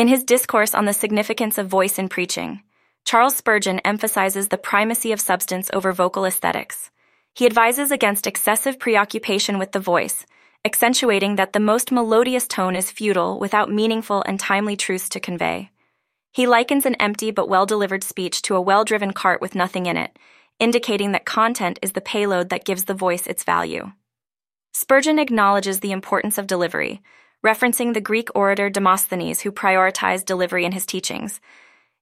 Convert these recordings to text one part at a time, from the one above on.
In his discourse on the significance of voice in preaching, Charles Spurgeon emphasizes the primacy of substance over vocal aesthetics. He advises against excessive preoccupation with the voice, accentuating that the most melodious tone is futile without meaningful and timely truths to convey. He likens an empty but well delivered speech to a well driven cart with nothing in it, indicating that content is the payload that gives the voice its value. Spurgeon acknowledges the importance of delivery, referencing the Greek orator Demosthenes who prioritized delivery in his teachings.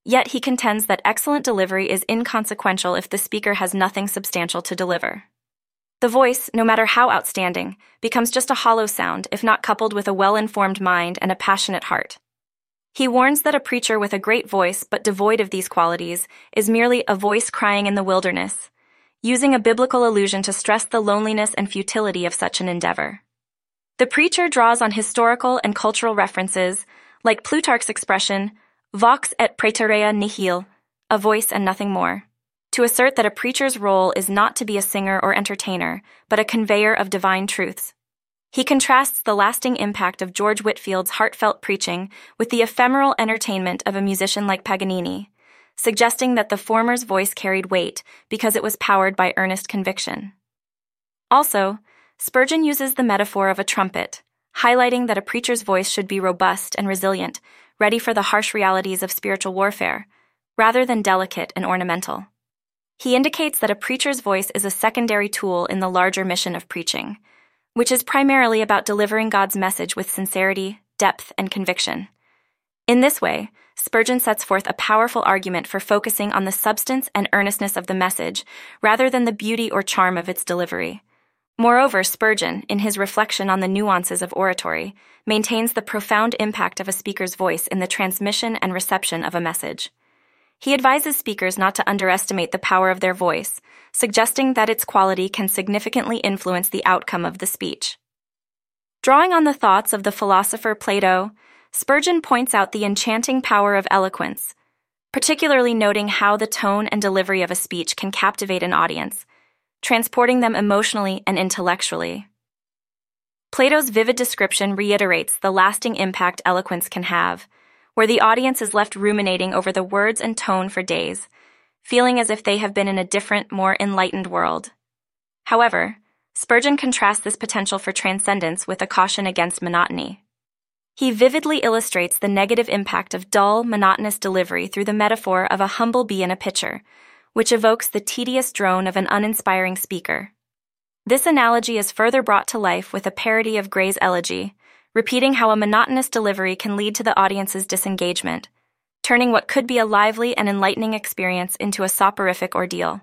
Yet he contends that excellent delivery is inconsequential if the speaker has nothing substantial to deliver. The voice, no matter how outstanding, becomes just a hollow sound if not coupled with a well informed mind and a passionate heart. He warns that a preacher with a great voice but devoid of these qualities is merely a voice crying in the wilderness, using a biblical allusion to stress the loneliness and futility of such an endeavor. The preacher draws on historical and cultural references, like Plutarch's expression, vox et praeterea nihil, a voice and nothing more to assert that a preacher's role is not to be a singer or entertainer, but a conveyor of divine truths. He contrasts the lasting impact of George Whitefield's heartfelt preaching with the ephemeral entertainment of a musician like Paganini, suggesting that the former's voice carried weight because it was powered by earnest conviction. Also, Spurgeon uses the metaphor of a trumpet, highlighting that a preacher's voice should be robust and resilient, ready for the harsh realities of spiritual warfare, rather than delicate and ornamental. He indicates that a preacher's voice is a secondary tool in the larger mission of preaching, which is primarily about delivering God's message with sincerity, depth, and conviction. In this way, Spurgeon sets forth a powerful argument for focusing on the substance and earnestness of the message rather than the beauty or charm of its delivery. Moreover, Spurgeon, in his reflection on the nuances of oratory, maintains the profound impact of a speaker's voice in the transmission and reception of a message. He advises speakers not to underestimate the power of their voice, suggesting that its quality can significantly influence the outcome of the speech. Drawing on the thoughts of the philosopher Plato, Spurgeon points out the enchanting power of eloquence, particularly noting how the tone and delivery of a speech can captivate an audience, transporting them emotionally and intellectually. Plato's vivid description reiterates the lasting impact eloquence can have where the audience is left ruminating over the words and tone for days, feeling as if they have been in a different, more enlightened world. However, Spurgeon contrasts this potential for transcendence with a caution against monotony. He vividly illustrates the negative impact of dull, monotonous delivery through the metaphor of a humble bee in a pitcher, which evokes the tedious drone of an uninspiring speaker. This analogy is further brought to life with a parody of Gray's elegy, repeating how a monotonous delivery can lead to the audience's disengagement, turning what could be a lively and enlightening experience into a soporific ordeal.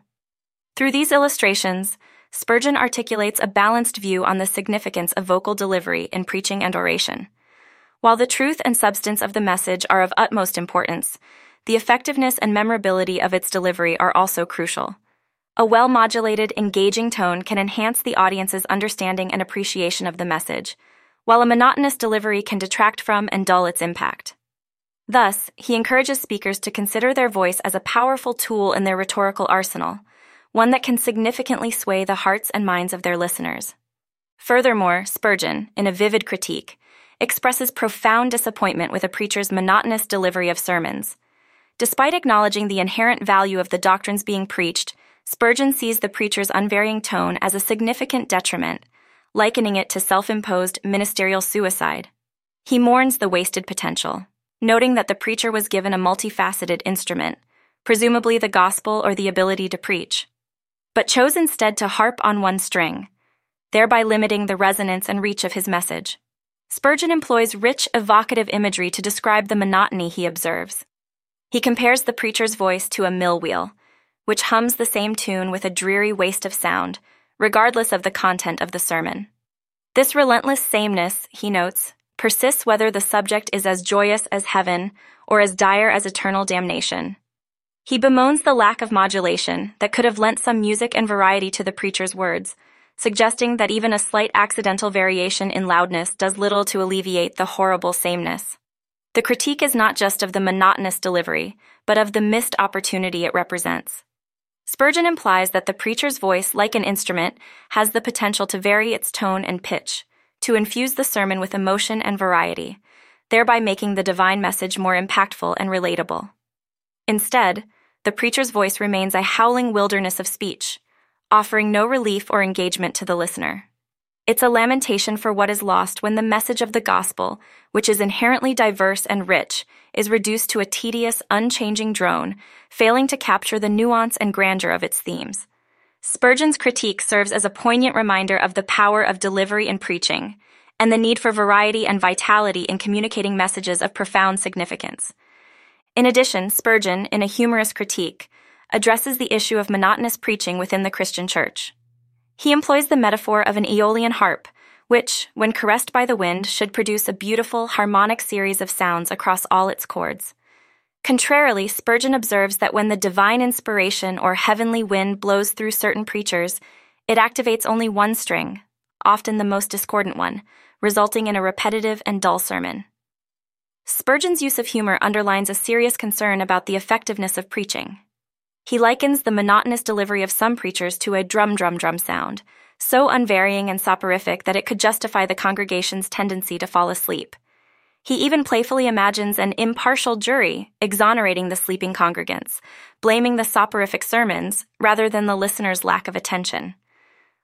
Through these illustrations, Spurgeon articulates a balanced view on the significance of vocal delivery in preaching and oration. While the truth and substance of the message are of utmost importance, the effectiveness and memorability of its delivery are also crucial. A well modulated, engaging tone can enhance the audience's understanding and appreciation of the message, while a monotonous delivery can detract from and dull its impact. Thus, he encourages speakers to consider their voice as a powerful tool in their rhetorical arsenal, one that can significantly sway the hearts and minds of their listeners. Furthermore, Spurgeon, in a vivid critique, expresses profound disappointment with a preacher's monotonous delivery of sermons. Despite acknowledging the inherent value of the doctrines being preached, Spurgeon sees the preacher's unvarying tone as a significant detriment likening it to self imposed ministerial suicide. He mourns the wasted potential, noting that the preacher was given a multifaceted instrument, presumably the gospel or the ability to preach, but chose instead to harp on one string, thereby limiting the resonance and reach of his message. Spurgeon employs rich, evocative imagery to describe the monotony he observes. He compares the preacher's voice to a mill wheel, which hums the same tune with a dreary waste of sound regardless of the content of the sermon. This relentless sameness, he notes, persists whether the subject is as joyous as heaven or as dire as eternal damnation. He bemoans the lack of modulation that could have lent some music and variety to the preacher's words, suggesting that even a slight accidental variation in loudness does little to alleviate the horrible sameness. The critique is not just of the monotonous delivery, but of the missed opportunity it represents. Spurgeon implies that the preacher's voice, like an instrument, has the potential to vary its tone and pitch, to infuse the sermon with emotion and variety, thereby making the divine message more impactful and relatable. Instead, the preacher's voice remains a howling wilderness of speech, offering no relief or engagement to the listener. It's a lamentation for what is lost when the message of the gospel, which is inherently diverse and rich, is reduced to a tedious, unchanging drone, failing to capture the nuance and grandeur of its themes. Spurgeon's critique serves as a poignant reminder of the power of delivery and preaching, and the need for variety and vitality in communicating messages of profound significance. In addition, Spurgeon, in a humorous critique, addresses the issue of monotonous preaching within the Christian church. He employs the metaphor of an Aeolian harp, which, when caressed by the wind, should produce a beautiful, harmonic series of sounds across all its chords. Contrarily, Spurgeon observes that when the divine inspiration or heavenly wind blows through certain preachers, it activates only one string, often the most discordant one, resulting in a repetitive and dull sermon. Spurgeon's use of humor underlines a serious concern about the effectiveness of preaching. He likens the monotonous delivery of some preachers to a drum drum drum sound, so unvarying and soporific that it could justify the congregation's tendency to fall asleep. He even playfully imagines an impartial jury exonerating the sleeping congregants, blaming the soporific sermons rather than the listener's lack of attention.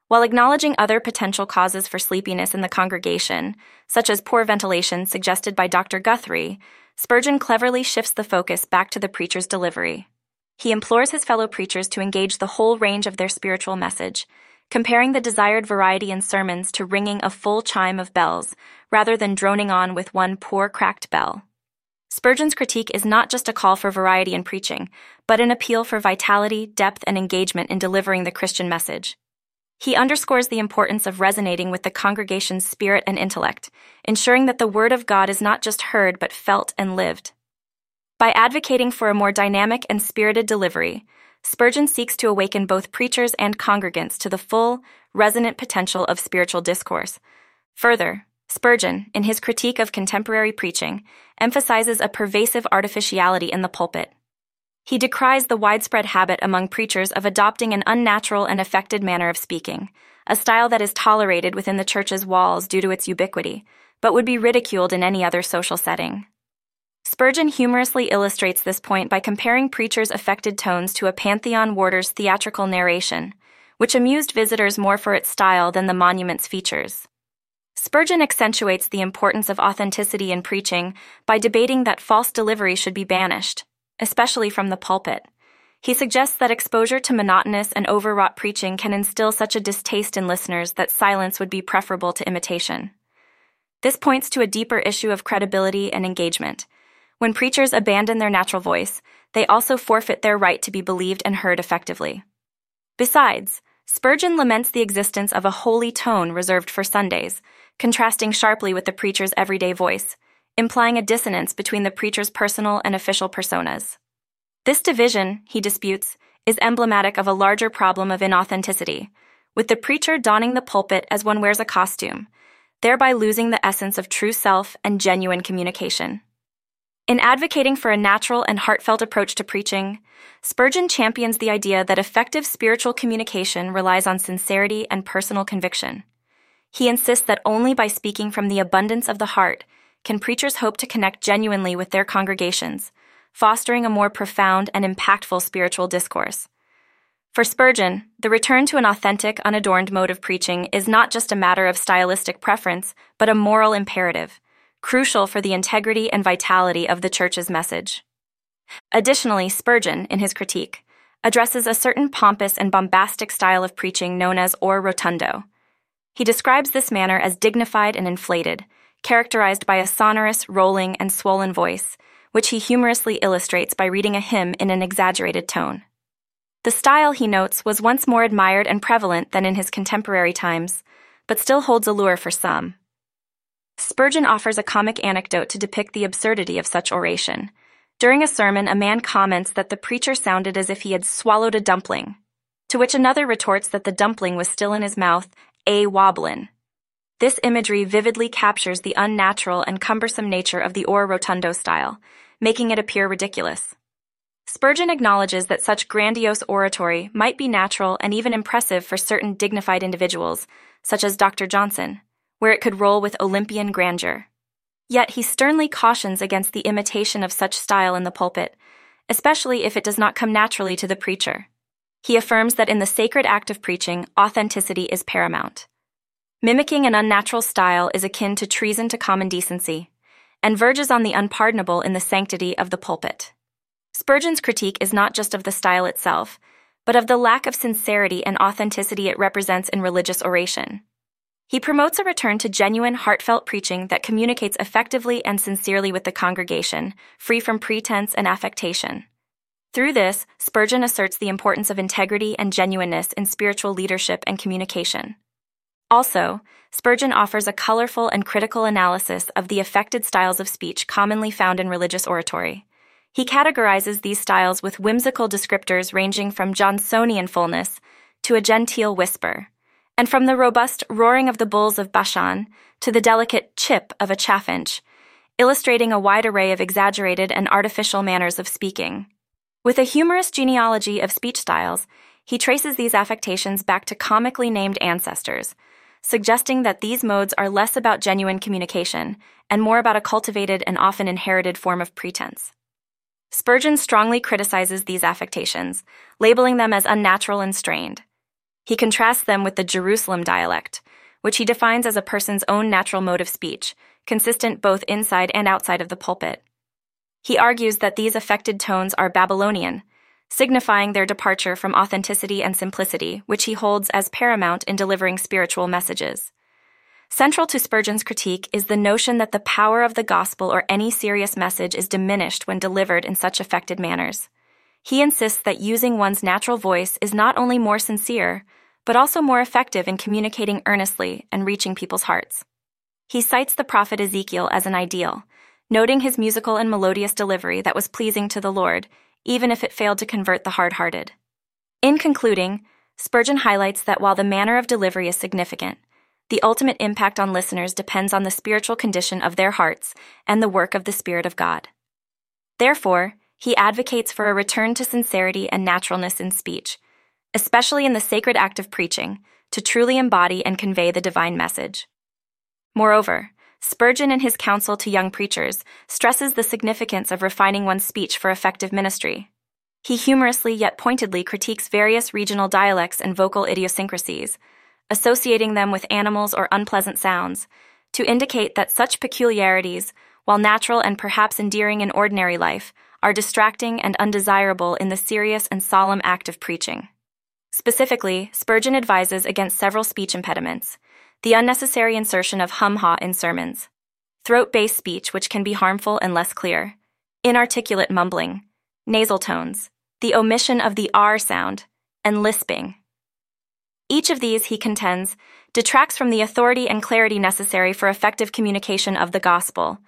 While acknowledging other potential causes for sleepiness in the congregation, such as poor ventilation suggested by Dr. Guthrie, Spurgeon cleverly shifts the focus back to the preacher's delivery. He implores his fellow preachers to engage the whole range of their spiritual message, comparing the desired variety in sermons to ringing a full chime of bells, rather than droning on with one poor cracked bell. Spurgeon's critique is not just a call for variety in preaching, but an appeal for vitality, depth, and engagement in delivering the Christian message. He underscores the importance of resonating with the congregation's spirit and intellect, ensuring that the Word of God is not just heard but felt and lived. By advocating for a more dynamic and spirited delivery, Spurgeon seeks to awaken both preachers and congregants to the full, resonant potential of spiritual discourse. Further, Spurgeon, in his critique of contemporary preaching, emphasizes a pervasive artificiality in the pulpit. He decries the widespread habit among preachers of adopting an unnatural and affected manner of speaking, a style that is tolerated within the church's walls due to its ubiquity, but would be ridiculed in any other social setting. Spurgeon humorously illustrates this point by comparing preachers' affected tones to a Pantheon warder's theatrical narration, which amused visitors more for its style than the monument's features. Spurgeon accentuates the importance of authenticity in preaching by debating that false delivery should be banished, especially from the pulpit. He suggests that exposure to monotonous and overwrought preaching can instill such a distaste in listeners that silence would be preferable to imitation. This points to a deeper issue of credibility and engagement. When preachers abandon their natural voice, they also forfeit their right to be believed and heard effectively. Besides, Spurgeon laments the existence of a holy tone reserved for Sundays, contrasting sharply with the preacher's everyday voice implying a dissonance between the preacher's personal and official personas. This division, he disputes, is emblematic of a larger problem of inauthenticity, with the preacher donning the pulpit as one wears a costume, thereby losing the essence of true self and genuine communication. In advocating for a natural and heartfelt approach to preaching, Spurgeon champions the idea that effective spiritual communication relies on sincerity and personal conviction. He insists that only by speaking from the abundance of the heart can preachers hope to connect genuinely with their congregations, fostering a more profound and impactful spiritual discourse. For Spurgeon, the return to an authentic, unadorned mode of preaching is not just a matter of stylistic preference, but a moral imperative, crucial for the integrity and vitality of the church's message. Additionally, Spurgeon, in his critique, addresses a certain pompous and bombastic style of preaching known as ore rotundo. He describes this manner as dignified and inflated, characterized by a sonorous, rolling, and swollen voice, which he humorously illustrates by reading a hymn in an exaggerated tone. The style, he notes, was once more admired and prevalent than in his contemporary times, but still holds allure for some. Spurgeon offers a comic anecdote to depict the absurdity of such oration. During a sermon, a man comments that the preacher sounded as if he had swallowed a dumpling, to which another retorts that the dumpling was still in his mouth, a wobblin'. This imagery vividly captures the unnatural and cumbersome nature of the ore rotundo style, making it appear ridiculous. Spurgeon acknowledges that such grandiose oratory might be natural and even impressive for certain dignified individuals, such as Dr. Johnson, where it could roll with Olympian grandeur. Yet he sternly cautions against the imitation of such style in the pulpit, especially if it does not come naturally to the preacher. He affirms that in the sacred act of preaching, authenticity is paramount. Mimicking an unnatural style is akin to treason to common decency, and verges on the unpardonable in the sanctity of the pulpit. Spurgeon's critique is not just of the style itself, but of the lack of sincerity and authenticity it represents in religious oration. He promotes a return to genuine, heartfelt preaching that communicates effectively and sincerely with the congregation, free from pretense and affectation. Through this, Spurgeon asserts the importance of integrity and genuineness in spiritual leadership and communication. Also, Spurgeon offers a colorful and critical analysis of the affected styles of speech commonly found in religious oratory. He categorizes these styles with whimsical descriptors ranging from Johnsonian fullness to a genteel whisper, and from the robust roaring of the bulls of Bashan to the delicate chip of a chaffinch, illustrating a wide array of exaggerated and artificial manners of speaking. With a humorous genealogy of speech styles, he traces these affectations back to comically named ancestors suggesting that these modes are less about genuine communication and more about a cultivated and often inherited form of pretense. Spurgeon strongly criticizes these affectations, labeling them as unnatural and strained. He contrasts them with the Jerusalem dialect, which he defines as a person's own natural mode of speech, consistent both inside and outside of the pulpit. He argues that these affected tones are Babylonian, signifying their departure from authenticity and simplicity, which he holds as paramount in delivering spiritual messages. Central to Spurgeon's critique is the notion that the power of the gospel or any serious message is diminished when delivered in such affected manners. He insists that using one's natural voice is not only more sincere, but also more effective in communicating earnestly and reaching people's hearts. He cites the prophet Ezekiel as an ideal, noting his musical and melodious delivery that was pleasing to the Lord even if it failed to convert the hard hearted. In concluding, Spurgeon highlights that while the manner of delivery is significant, the ultimate impact on listeners depends on the spiritual condition of their hearts and the work of the Spirit of God. Therefore, he advocates for a return to sincerity and naturalness in speech, especially in the sacred act of preaching, to truly embody and convey the divine message. Moreover, Spurgeon, in his counsel to young preachers, stresses the significance of refining one's speech for effective ministry. He humorously yet pointedly critiques various regional dialects and vocal idiosyncrasies, associating them with animals or unpleasant sounds, to indicate that such peculiarities, while natural and perhaps endearing in ordinary life, are distracting and undesirable in the serious and solemn act of preaching. Specifically, Spurgeon advises against several speech impediments, the unnecessary insertion of hum ha in sermons, throat based speech which can be harmful and less clear, inarticulate mumbling, nasal tones, the omission of the R sound, and lisping. Each of these, he contends, detracts from the authority and clarity necessary for effective communication of the gospel.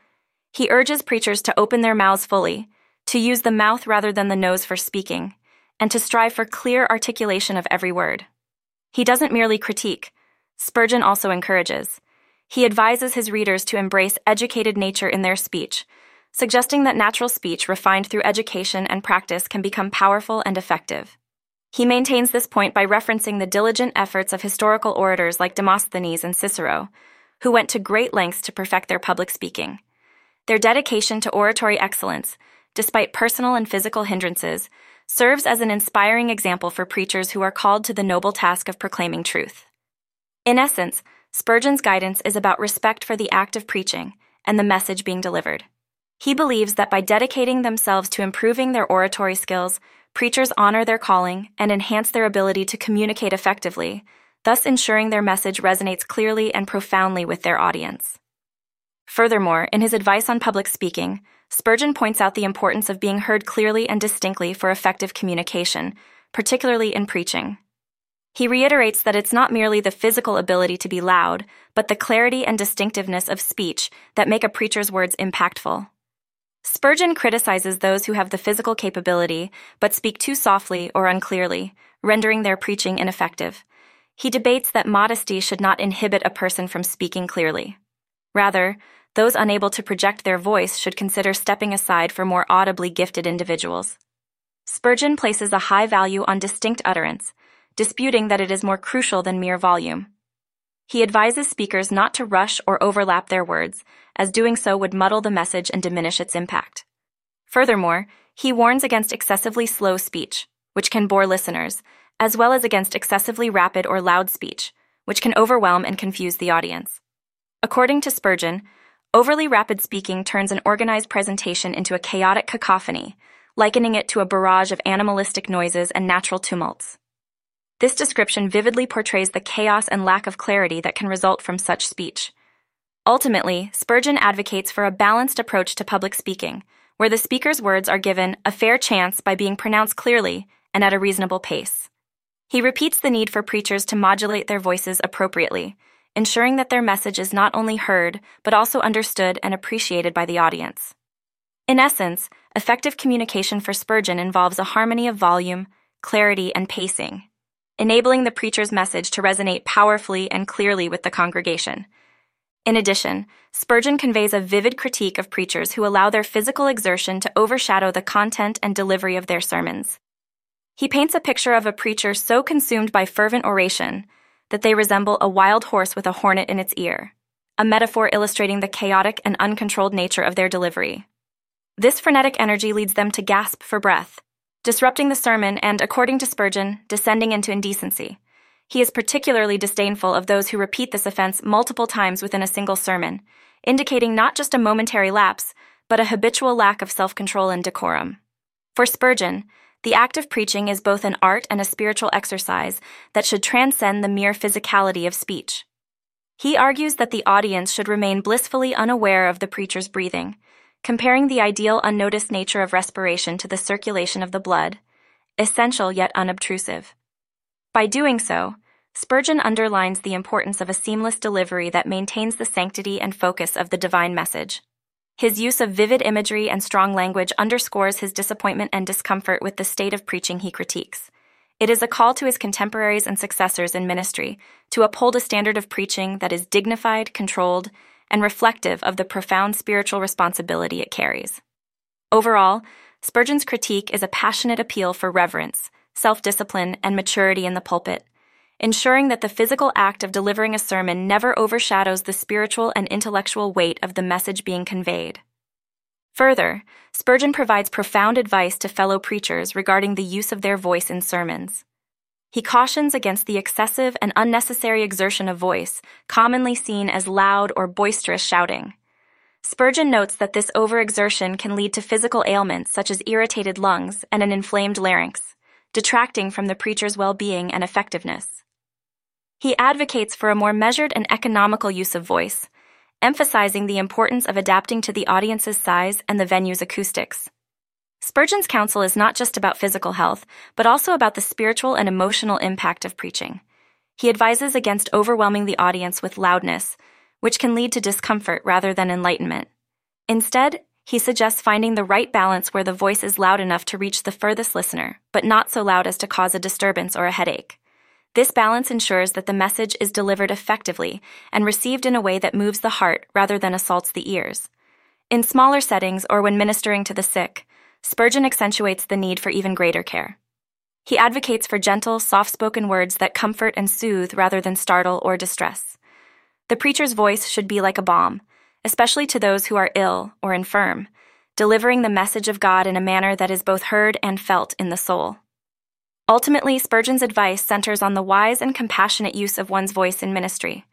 He urges preachers to open their mouths fully, to use the mouth rather than the nose for speaking, and to strive for clear articulation of every word. He doesn't merely critique, Spurgeon also encourages. He advises his readers to embrace educated nature in their speech, suggesting that natural speech refined through education and practice can become powerful and effective. He maintains this point by referencing the diligent efforts of historical orators like Demosthenes and Cicero, who went to great lengths to perfect their public speaking. Their dedication to oratory excellence, despite personal and physical hindrances, serves as an inspiring example for preachers who are called to the noble task of proclaiming truth. In essence, Spurgeon's guidance is about respect for the act of preaching and the message being delivered. He believes that by dedicating themselves to improving their oratory skills, preachers honor their calling and enhance their ability to communicate effectively, thus ensuring their message resonates clearly and profoundly with their audience. Furthermore, in his advice on public speaking, Spurgeon points out the importance of being heard clearly and distinctly for effective communication, particularly in preaching. He reiterates that it's not merely the physical ability to be loud, but the clarity and distinctiveness of speech that make a preacher's words impactful. Spurgeon criticizes those who have the physical capability but speak too softly or unclearly, rendering their preaching ineffective. He debates that modesty should not inhibit a person from speaking clearly. Rather, those unable to project their voice should consider stepping aside for more audibly gifted individuals. Spurgeon places a high value on distinct utterance, disputing that it is more crucial than mere volume. He advises speakers not to rush or overlap their words, as doing so would muddle the message and diminish its impact. Furthermore, he warns against excessively slow speech, which can bore listeners, as well as against excessively rapid or loud speech, which can overwhelm and confuse the audience. According to Spurgeon, overly rapid speaking turns an organized presentation into a chaotic cacophony, likening it to a barrage of animalistic noises and natural tumults. This description vividly portrays the chaos and lack of clarity that can result from such speech. Ultimately, Spurgeon advocates for a balanced approach to public speaking, where the speaker's words are given a fair chance by being pronounced clearly and at a reasonable pace. He repeats the need for preachers to modulate their voices appropriately, ensuring that their message is not only heard, but also understood and appreciated by the audience. In essence, effective communication for Spurgeon involves a harmony of volume, clarity, and pacing, enabling the preacher's message to resonate powerfully and clearly with the congregation. In addition, Spurgeon conveys a vivid critique of preachers who allow their physical exertion to overshadow the content and delivery of their sermons. He paints a picture of a preacher so consumed by fervent oration that they resemble a wild horse with a hornet in its ear, a metaphor illustrating the chaotic and uncontrolled nature of their delivery. This frenetic energy leads them to gasp for breath, disrupting the sermon and, according to Spurgeon, descending into indecency. He is particularly disdainful of those who repeat this offense multiple times within a single sermon, indicating not just a momentary lapse, but a habitual lack of self control and decorum. For Spurgeon, the act of preaching is both an art and a spiritual exercise that should transcend the mere physicality of speech. He argues that the audience should remain blissfully unaware of the preacher's breathing, comparing the ideal unnoticed nature of respiration to the circulation of the blood, essential yet unobtrusive. By doing so, Spurgeon underlines the importance of a seamless delivery that maintains the sanctity and focus of the divine message. His use of vivid imagery and strong language underscores his disappointment and discomfort with the state of preaching he critiques. It is a call to his contemporaries and successors in ministry to uphold a standard of preaching that is dignified, controlled, and reflective of the profound spiritual responsibility it carries. Overall, Spurgeon's critique is a passionate appeal for reverence, self discipline, and maturity in the pulpit, ensuring that the physical act of delivering a sermon never overshadows the spiritual and intellectual weight of the message being conveyed. Further, Spurgeon provides profound advice to fellow preachers regarding the use of their voice in sermons. He cautions against the excessive and unnecessary exertion of voice, commonly seen as loud or boisterous shouting. Spurgeon notes that this overexertion can lead to physical ailments such as irritated lungs and an inflamed larynx detracting from the preacher's well being and effectiveness. He advocates for a more measured and economical use of voice, emphasizing the importance of adapting to the audience's size and the venue's acoustics. Spurgeon's counsel is not just about physical health, but also about the spiritual and emotional impact of preaching. He advises against overwhelming the audience with loudness, which can lead to discomfort rather than enlightenment. Instead, he suggests finding the right balance where the voice is loud enough to reach the furthest listener, but not so loud as to cause a disturbance or a headache. This balance ensures that the message is delivered effectively and received in a way that moves the heart rather than assaults the ears. In smaller settings or when ministering to the sick, Spurgeon accentuates the need for even greater care. He advocates for gentle, soft spoken words that comfort and soothe rather than startle or distress. The preacher's voice should be like a balm especially to those who are ill or infirm, delivering the message of God in a manner that is both heard and felt in the soul. Ultimately, Spurgeon's advice centers on the wise and compassionate use of one's voice in ministry.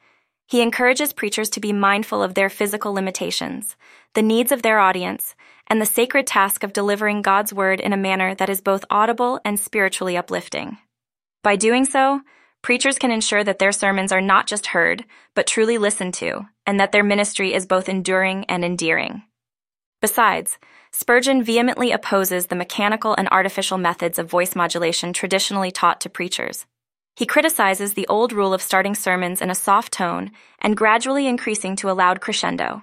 He encourages preachers to be mindful of their physical limitations, the needs of their audience, and the sacred task of delivering God's word in a manner that is both audible and spiritually uplifting. By doing so, Preachers can ensure that their sermons are not just heard, but truly listened to, and that their ministry is both enduring and endearing. Besides, Spurgeon vehemently opposes the mechanical and artificial methods of voice modulation traditionally taught to preachers. He criticizes the old rule of starting sermons in a soft tone and gradually increasing to a loud crescendo,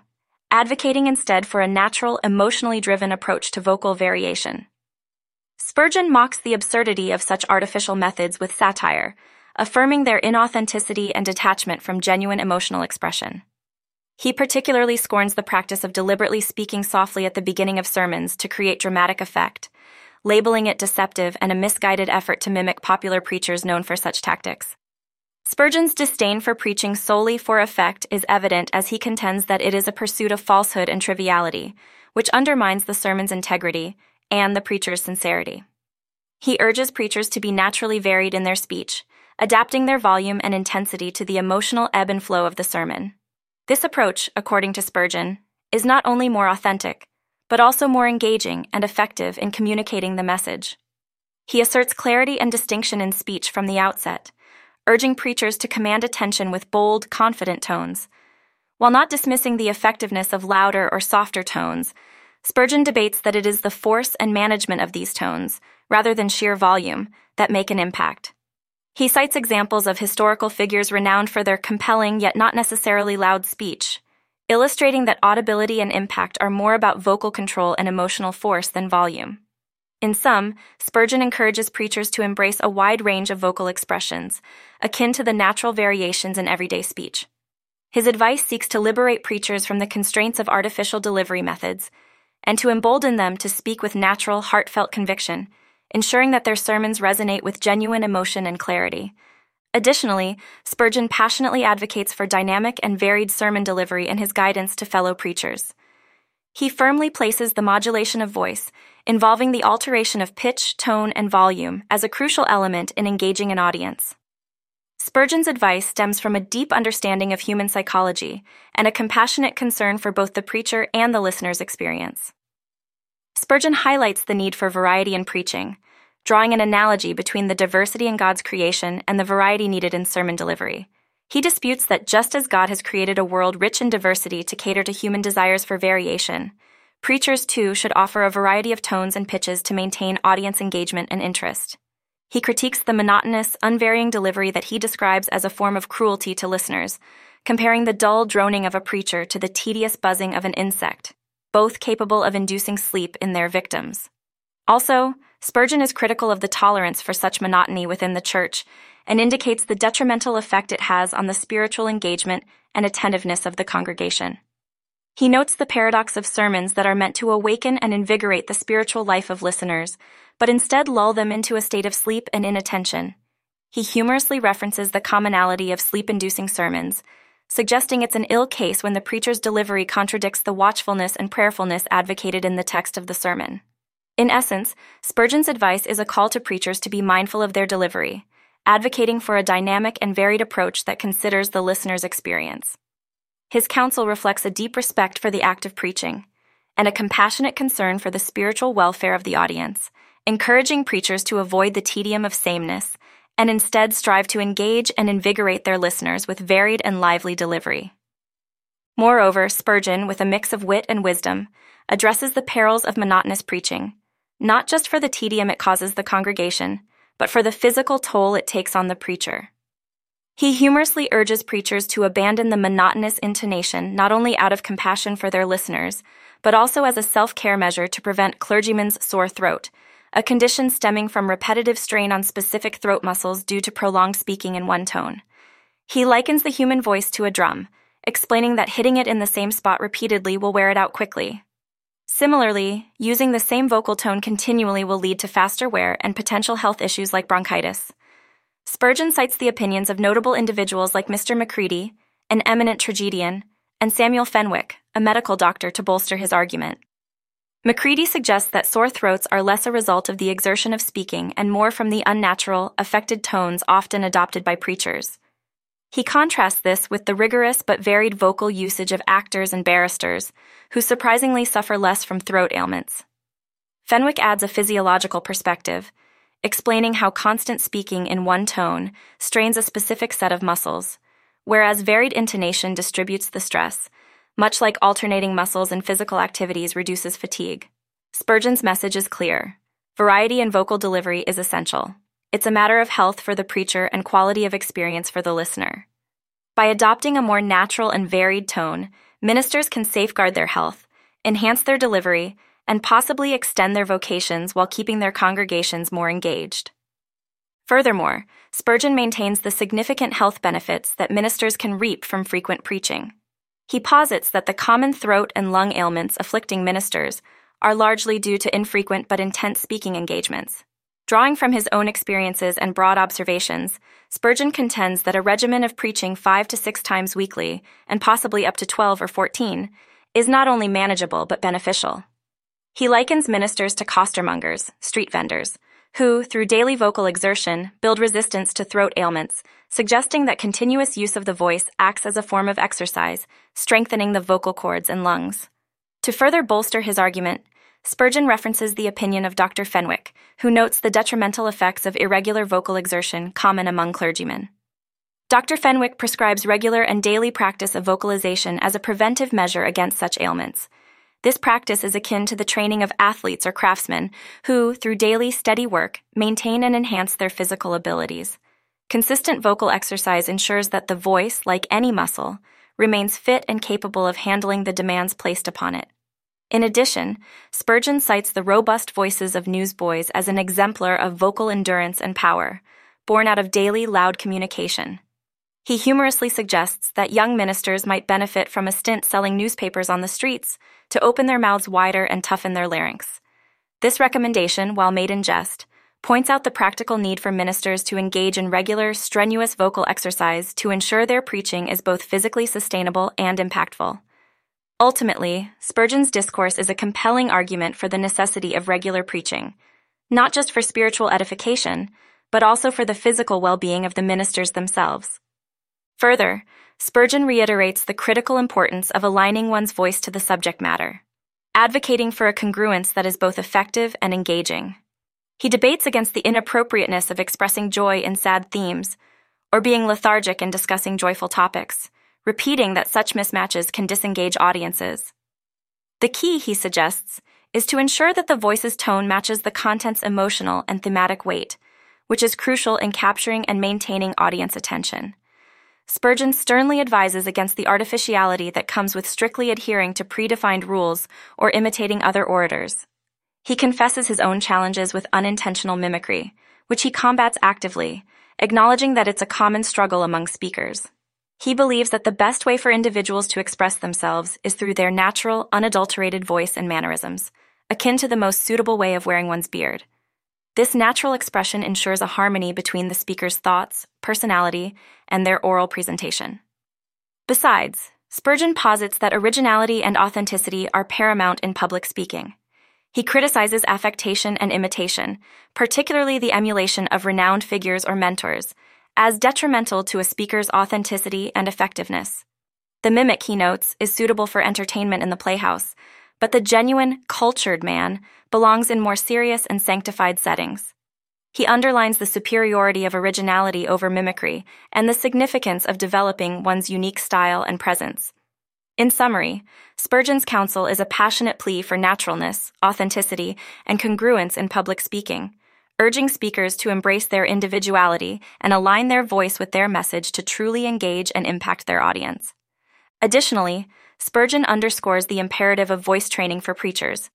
advocating instead for a natural, emotionally driven approach to vocal variation. Spurgeon mocks the absurdity of such artificial methods with satire, affirming their inauthenticity and detachment from genuine emotional expression. He particularly scorns the practice of deliberately speaking softly at the beginning of sermons to create dramatic effect, labeling it deceptive and a misguided effort to mimic popular preachers known for such tactics. Spurgeon's disdain for preaching solely for effect is evident as he contends that it is a pursuit of falsehood and triviality, which undermines the sermon's integrity and the preacher's sincerity. He urges preachers to be naturally varied in their speech, adapting their volume and intensity to the emotional ebb and flow of the sermon. This approach, according to Spurgeon, is not only more authentic, but also more engaging and effective in communicating the message. He asserts clarity and distinction in speech from the outset, urging preachers to command attention with bold, confident tones. While not dismissing the effectiveness of louder or softer tones, Spurgeon debates that it is the force and management of these tones, rather than sheer volume, that make an impact. He cites examples of historical figures renowned for their compelling yet not necessarily loud speech, illustrating that audibility and impact are more about vocal control and emotional force than volume. In sum, Spurgeon encourages preachers to embrace a wide range of vocal expressions, akin to the natural variations in everyday speech. His advice seeks to liberate preachers from the constraints of artificial delivery methods and to embolden them to speak with natural, heartfelt conviction ensuring that their sermons resonate with genuine emotion and clarity. Additionally, Spurgeon passionately advocates for dynamic and varied sermon delivery in his guidance to fellow preachers. He firmly places the modulation of voice, involving the alteration of pitch, tone, and volume, as a crucial element in engaging an audience. Spurgeon's advice stems from a deep understanding of human psychology and a compassionate concern for both the preacher and the listener's experience. Spurgeon highlights the need for variety in preaching, drawing an analogy between the diversity in God's creation and the variety needed in sermon delivery. He disputes that just as God has created a world rich in diversity to cater to human desires for variation, preachers too should offer a variety of tones and pitches to maintain audience engagement and interest. He critiques the monotonous, unvarying delivery that he describes as a form of cruelty to listeners, comparing the dull droning of a preacher to the tedious buzzing of an insect both capable of inducing sleep in their victims. Also, Spurgeon is critical of the tolerance for such monotony within the church and indicates the detrimental effect it has on the spiritual engagement and attentiveness of the congregation. He notes the paradox of sermons that are meant to awaken and invigorate the spiritual life of listeners, but instead lull them into a state of sleep and inattention. He humorously references the commonality of sleep inducing sermons suggesting it's an ill case when the preacher's delivery contradicts the watchfulness and prayerfulness advocated in the text of the sermon. In essence, Spurgeon's advice is a call to preachers to be mindful of their delivery, advocating for a dynamic and varied approach that considers the listener's experience. His counsel reflects a deep respect for the act of preaching and a compassionate concern for the spiritual welfare of the audience, encouraging preachers to avoid the tedium of sameness and instead strive to engage and invigorate their listeners with varied and lively delivery. Moreover, Spurgeon, with a mix of wit and wisdom, addresses the perils of monotonous preaching, not just for the tedium it causes the congregation, but for the physical toll it takes on the preacher. He humorously urges preachers to abandon the monotonous intonation not only out of compassion for their listeners, but also as a self care measure to prevent clergymen's sore throat, a condition stemming from repetitive strain on specific throat muscles due to prolonged speaking in one tone. He likens the human voice to a drum, explaining that hitting it in the same spot repeatedly will wear it out quickly. Similarly, using the same vocal tone continually will lead to faster wear and potential health issues like bronchitis. Spurgeon cites the opinions of notable individuals like Mr. Macready, an eminent tragedian, and Samuel Fenwick, a medical doctor, to bolster his argument. Macready suggests that sore throats are less a result of the exertion of speaking and more from the unnatural, affected tones often adopted by preachers. He contrasts this with the rigorous but varied vocal usage of actors and barristers, who surprisingly suffer less from throat ailments. Fenwick adds a physiological perspective, explaining how constant speaking in one tone strains a specific set of muscles, whereas varied intonation distributes the stress, much like alternating muscles and physical activities reduces fatigue. Spurgeon's message is clear. Variety in vocal delivery is essential. It's a matter of health for the preacher and quality of experience for the listener. By adopting a more natural and varied tone, ministers can safeguard their health, enhance their delivery, and possibly extend their vocations while keeping their congregations more engaged. Furthermore, Spurgeon maintains the significant health benefits that ministers can reap from frequent preaching. He posits that the common throat and lung ailments afflicting ministers are largely due to infrequent but intense speaking engagements. Drawing from his own experiences and broad observations, Spurgeon contends that a regimen of preaching five to six times weekly, and possibly up to 12 or 14, is not only manageable but beneficial. He likens ministers to costermongers, street vendors, who, through daily vocal exertion, build resistance to throat ailments, suggesting that continuous use of the voice acts as a form of exercise, strengthening the vocal cords and lungs. To further bolster his argument, Spurgeon references the opinion of Dr. Fenwick, who notes the detrimental effects of irregular vocal exertion common among clergymen. Dr. Fenwick prescribes regular and daily practice of vocalization as a preventive measure against such ailments. This practice is akin to the training of athletes or craftsmen who, through daily, steady work, maintain and enhance their physical abilities. Consistent vocal exercise ensures that the voice, like any muscle, remains fit and capable of handling the demands placed upon it. In addition, Spurgeon cites the robust voices of newsboys as an exemplar of vocal endurance and power, born out of daily loud communication. He humorously suggests that young ministers might benefit from a stint selling newspapers on the streets to open their mouths wider and toughen their larynx. This recommendation, while made in jest, points out the practical need for ministers to engage in regular, strenuous vocal exercise to ensure their preaching is both physically sustainable and impactful. Ultimately, Spurgeon's discourse is a compelling argument for the necessity of regular preaching, not just for spiritual edification, but also for the physical well being of the ministers themselves. Further, Spurgeon reiterates the critical importance of aligning one's voice to the subject matter, advocating for a congruence that is both effective and engaging. He debates against the inappropriateness of expressing joy in sad themes, or being lethargic in discussing joyful topics repeating that such mismatches can disengage audiences. The key, he suggests, is to ensure that the voice's tone matches the content's emotional and thematic weight, which is crucial in capturing and maintaining audience attention. Spurgeon sternly advises against the artificiality that comes with strictly adhering to predefined rules or imitating other orators. He confesses his own challenges with unintentional mimicry, which he combats actively, acknowledging that it's a common struggle among speakers. He believes that the best way for individuals to express themselves is through their natural, unadulterated voice and mannerisms, akin to the most suitable way of wearing one's beard. This natural expression ensures a harmony between the speaker's thoughts, personality, and their oral presentation. Besides, Spurgeon posits that originality and authenticity are paramount in public speaking. He criticizes affectation and imitation, particularly the emulation of renowned figures or mentors, as detrimental to a speaker's authenticity and effectiveness. The mimic, he notes, is suitable for entertainment in the playhouse, but the genuine, cultured man belongs in more serious and sanctified settings. He underlines the superiority of originality over mimicry and the significance of developing one's unique style and presence. In summary, Spurgeon's counsel is a passionate plea for naturalness, authenticity, and congruence in public speaking urging speakers to embrace their individuality and align their voice with their message to truly engage and impact their audience. Additionally, Spurgeon underscores the imperative of voice training for preachers,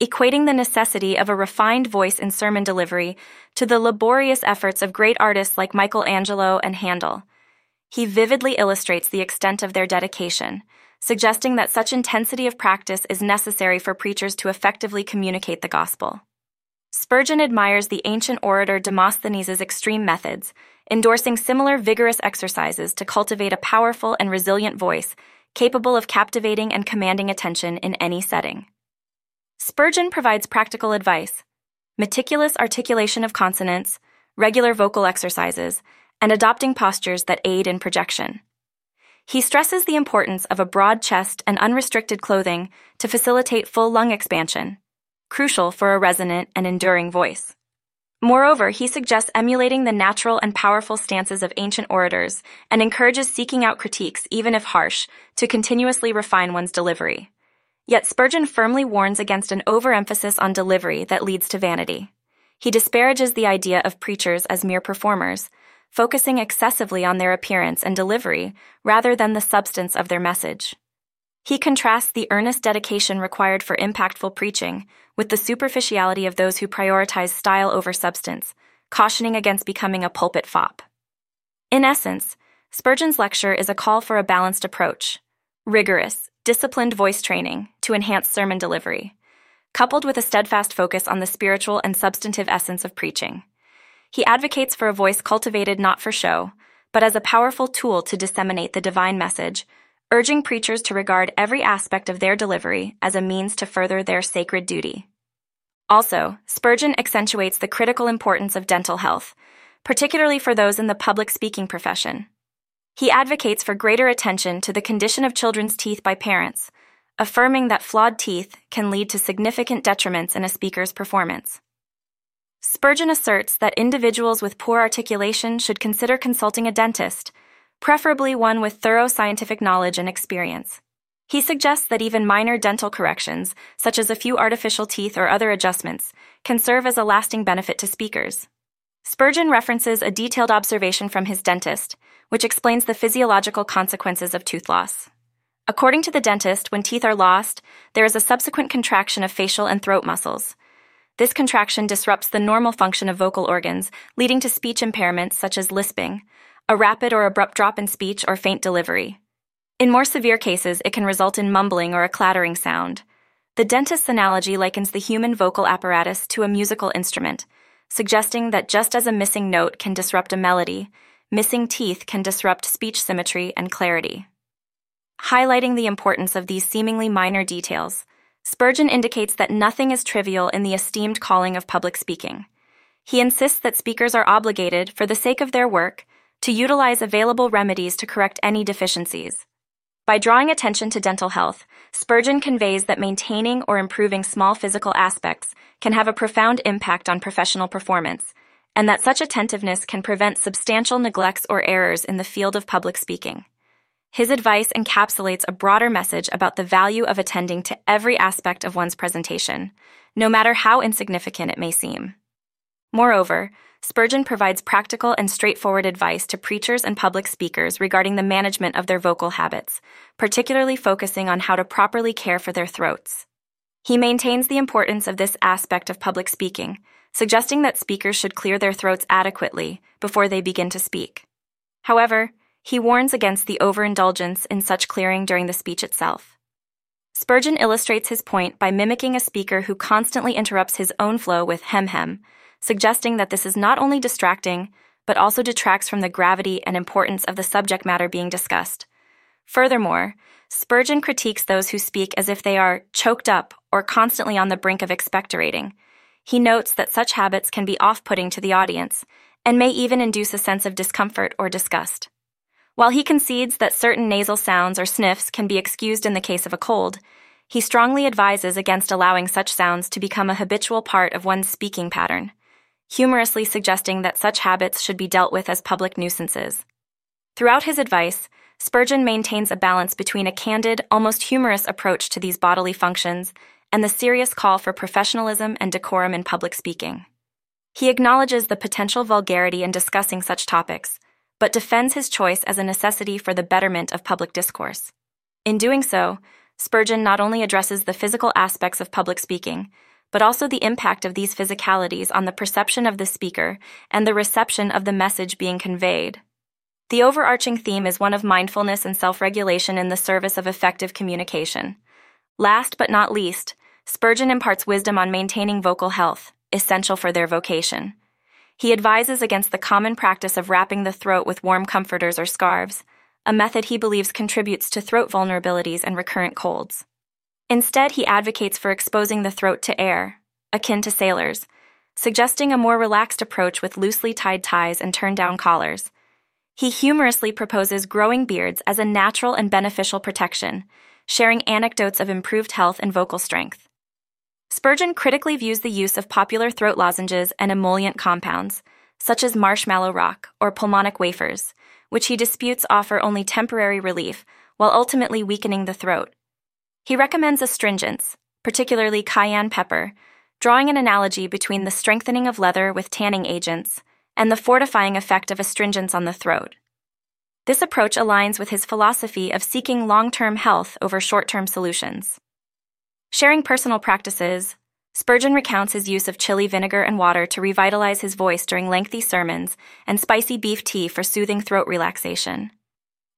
equating the necessity of a refined voice in sermon delivery to the laborious efforts of great artists like Michelangelo and Handel. He vividly illustrates the extent of their dedication, suggesting that such intensity of practice is necessary for preachers to effectively communicate the gospel. Spurgeon admires the ancient orator Demosthenes' extreme methods, endorsing similar vigorous exercises to cultivate a powerful and resilient voice capable of captivating and commanding attention in any setting. Spurgeon provides practical advice meticulous articulation of consonants, regular vocal exercises, and adopting postures that aid in projection. He stresses the importance of a broad chest and unrestricted clothing to facilitate full lung expansion crucial for a resonant and enduring voice. Moreover, he suggests emulating the natural and powerful stances of ancient orators and encourages seeking out critiques, even if harsh, to continuously refine one's delivery. Yet Spurgeon firmly warns against an overemphasis on delivery that leads to vanity. He disparages the idea of preachers as mere performers, focusing excessively on their appearance and delivery rather than the substance of their message. He contrasts the earnest dedication required for impactful preaching with the superficiality of those who prioritize style over substance, cautioning against becoming a pulpit fop. In essence, Spurgeon's lecture is a call for a balanced approach, rigorous, disciplined voice training to enhance sermon delivery, coupled with a steadfast focus on the spiritual and substantive essence of preaching. He advocates for a voice cultivated not for show, but as a powerful tool to disseminate the divine message, urging preachers to regard every aspect of their delivery as a means to further their sacred duty. Also, Spurgeon accentuates the critical importance of dental health, particularly for those in the public speaking profession. He advocates for greater attention to the condition of children's teeth by parents, affirming that flawed teeth can lead to significant detriments in a speaker's performance. Spurgeon asserts that individuals with poor articulation should consider consulting a dentist, preferably one with thorough scientific knowledge and experience. He suggests that even minor dental corrections, such as a few artificial teeth or other adjustments, can serve as a lasting benefit to speakers. Spurgeon references a detailed observation from his dentist, which explains the physiological consequences of tooth loss. According to the dentist, when teeth are lost, there is a subsequent contraction of facial and throat muscles. This contraction disrupts the normal function of vocal organs, leading to speech impairments such as lisping, a rapid or abrupt drop in speech, or faint delivery. In more severe cases, it can result in mumbling or a clattering sound. The dentist's analogy likens the human vocal apparatus to a musical instrument, suggesting that just as a missing note can disrupt a melody, missing teeth can disrupt speech symmetry and clarity. Highlighting the importance of these seemingly minor details, Spurgeon indicates that nothing is trivial in the esteemed calling of public speaking. He insists that speakers are obligated, for the sake of their work, to utilize available remedies to correct any deficiencies. By drawing attention to dental health, Spurgeon conveys that maintaining or improving small physical aspects can have a profound impact on professional performance, and that such attentiveness can prevent substantial neglects or errors in the field of public speaking. His advice encapsulates a broader message about the value of attending to every aspect of one's presentation, no matter how insignificant it may seem. Moreover, Spurgeon provides practical and straightforward advice to preachers and public speakers regarding the management of their vocal habits, particularly focusing on how to properly care for their throats. He maintains the importance of this aspect of public speaking, suggesting that speakers should clear their throats adequately before they begin to speak. However, he warns against the overindulgence in such clearing during the speech itself. Spurgeon illustrates his point by mimicking a speaker who constantly interrupts his own flow with hem hem suggesting that this is not only distracting, but also detracts from the gravity and importance of the subject matter being discussed. Furthermore, Spurgeon critiques those who speak as if they are choked up or constantly on the brink of expectorating. He notes that such habits can be off putting to the audience and may even induce a sense of discomfort or disgust. While he concedes that certain nasal sounds or sniffs can be excused in the case of a cold, he strongly advises against allowing such sounds to become a habitual part of one's speaking pattern humorously suggesting that such habits should be dealt with as public nuisances. Throughout his advice, Spurgeon maintains a balance between a candid, almost humorous approach to these bodily functions and the serious call for professionalism and decorum in public speaking. He acknowledges the potential vulgarity in discussing such topics, but defends his choice as a necessity for the betterment of public discourse. In doing so, Spurgeon not only addresses the physical aspects of public speaking, but also the impact of these physicalities on the perception of the speaker and the reception of the message being conveyed. The overarching theme is one of mindfulness and self regulation in the service of effective communication. Last but not least, Spurgeon imparts wisdom on maintaining vocal health, essential for their vocation. He advises against the common practice of wrapping the throat with warm comforters or scarves, a method he believes contributes to throat vulnerabilities and recurrent colds. Instead, he advocates for exposing the throat to air, akin to sailors, suggesting a more relaxed approach with loosely tied ties and turned down collars. He humorously proposes growing beards as a natural and beneficial protection, sharing anecdotes of improved health and vocal strength. Spurgeon critically views the use of popular throat lozenges and emollient compounds, such as marshmallow rock or pulmonic wafers, which he disputes offer only temporary relief while ultimately weakening the throat. He recommends astringents, particularly cayenne pepper, drawing an analogy between the strengthening of leather with tanning agents and the fortifying effect of astringents on the throat. This approach aligns with his philosophy of seeking long term health over short term solutions. Sharing personal practices, Spurgeon recounts his use of chili vinegar and water to revitalize his voice during lengthy sermons and spicy beef tea for soothing throat relaxation.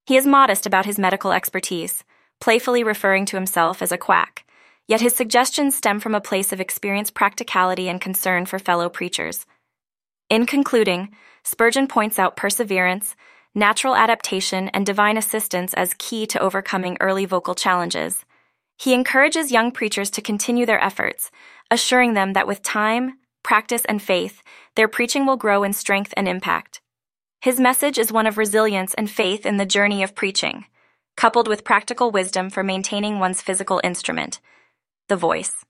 He is modest about his medical expertise, playfully referring to himself as a quack, yet his suggestions stem from a place of experienced practicality and concern for fellow preachers. In concluding, Spurgeon points out perseverance, natural adaptation, and divine assistance as key to overcoming early vocal challenges. He encourages young preachers to continue their efforts, assuring them that with time, practice, and faith, their preaching will grow in strength and impact. His message is one of resilience and faith in the journey of preaching, coupled with practical wisdom for maintaining one's physical instrument, the voice.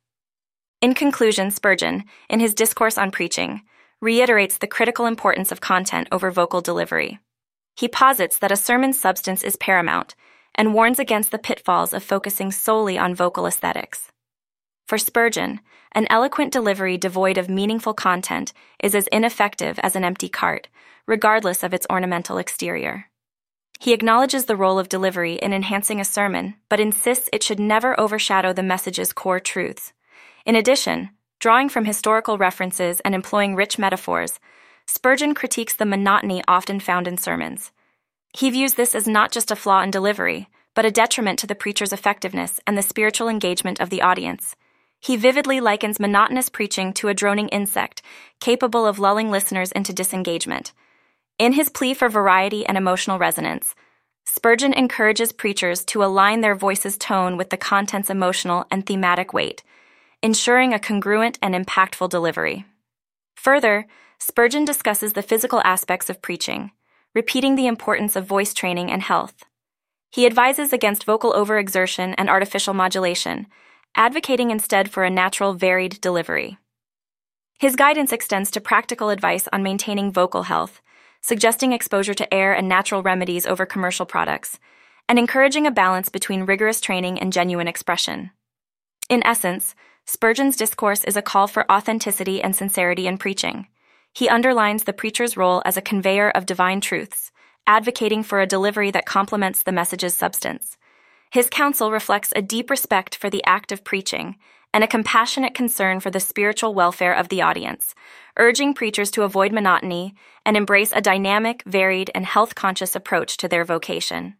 In conclusion, Spurgeon, in his discourse on preaching, reiterates the critical importance of content over vocal delivery. He posits that a sermon's substance is paramount and warns against the pitfalls of focusing solely on vocal aesthetics. For Spurgeon, an eloquent delivery devoid of meaningful content is as ineffective as an empty cart, regardless of its ornamental exterior. He acknowledges the role of delivery in enhancing a sermon, but insists it should never overshadow the message's core truths. In addition, drawing from historical references and employing rich metaphors, Spurgeon critiques the monotony often found in sermons. He views this as not just a flaw in delivery, but a detriment to the preacher's effectiveness and the spiritual engagement of the audience. He vividly likens monotonous preaching to a droning insect, capable of lulling listeners into disengagement. In his plea for variety and emotional resonance, Spurgeon encourages preachers to align their voice's tone with the content's emotional and thematic weight, ensuring a congruent and impactful delivery. Further, Spurgeon discusses the physical aspects of preaching, repeating the importance of voice training and health. He advises against vocal overexertion and artificial modulation, advocating instead for a natural, varied delivery. His guidance extends to practical advice on maintaining vocal health, suggesting exposure to air and natural remedies over commercial products, and encouraging a balance between rigorous training and genuine expression. In essence, Spurgeon's discourse is a call for authenticity and sincerity in preaching. He underlines the preacher's role as a conveyor of divine truths, advocating for a delivery that complements the message's substance. His counsel reflects a deep respect for the act of preaching and a compassionate concern for the spiritual welfare of the audience, urging preachers to avoid monotony and embrace a dynamic, varied, and health conscious approach to their vocation.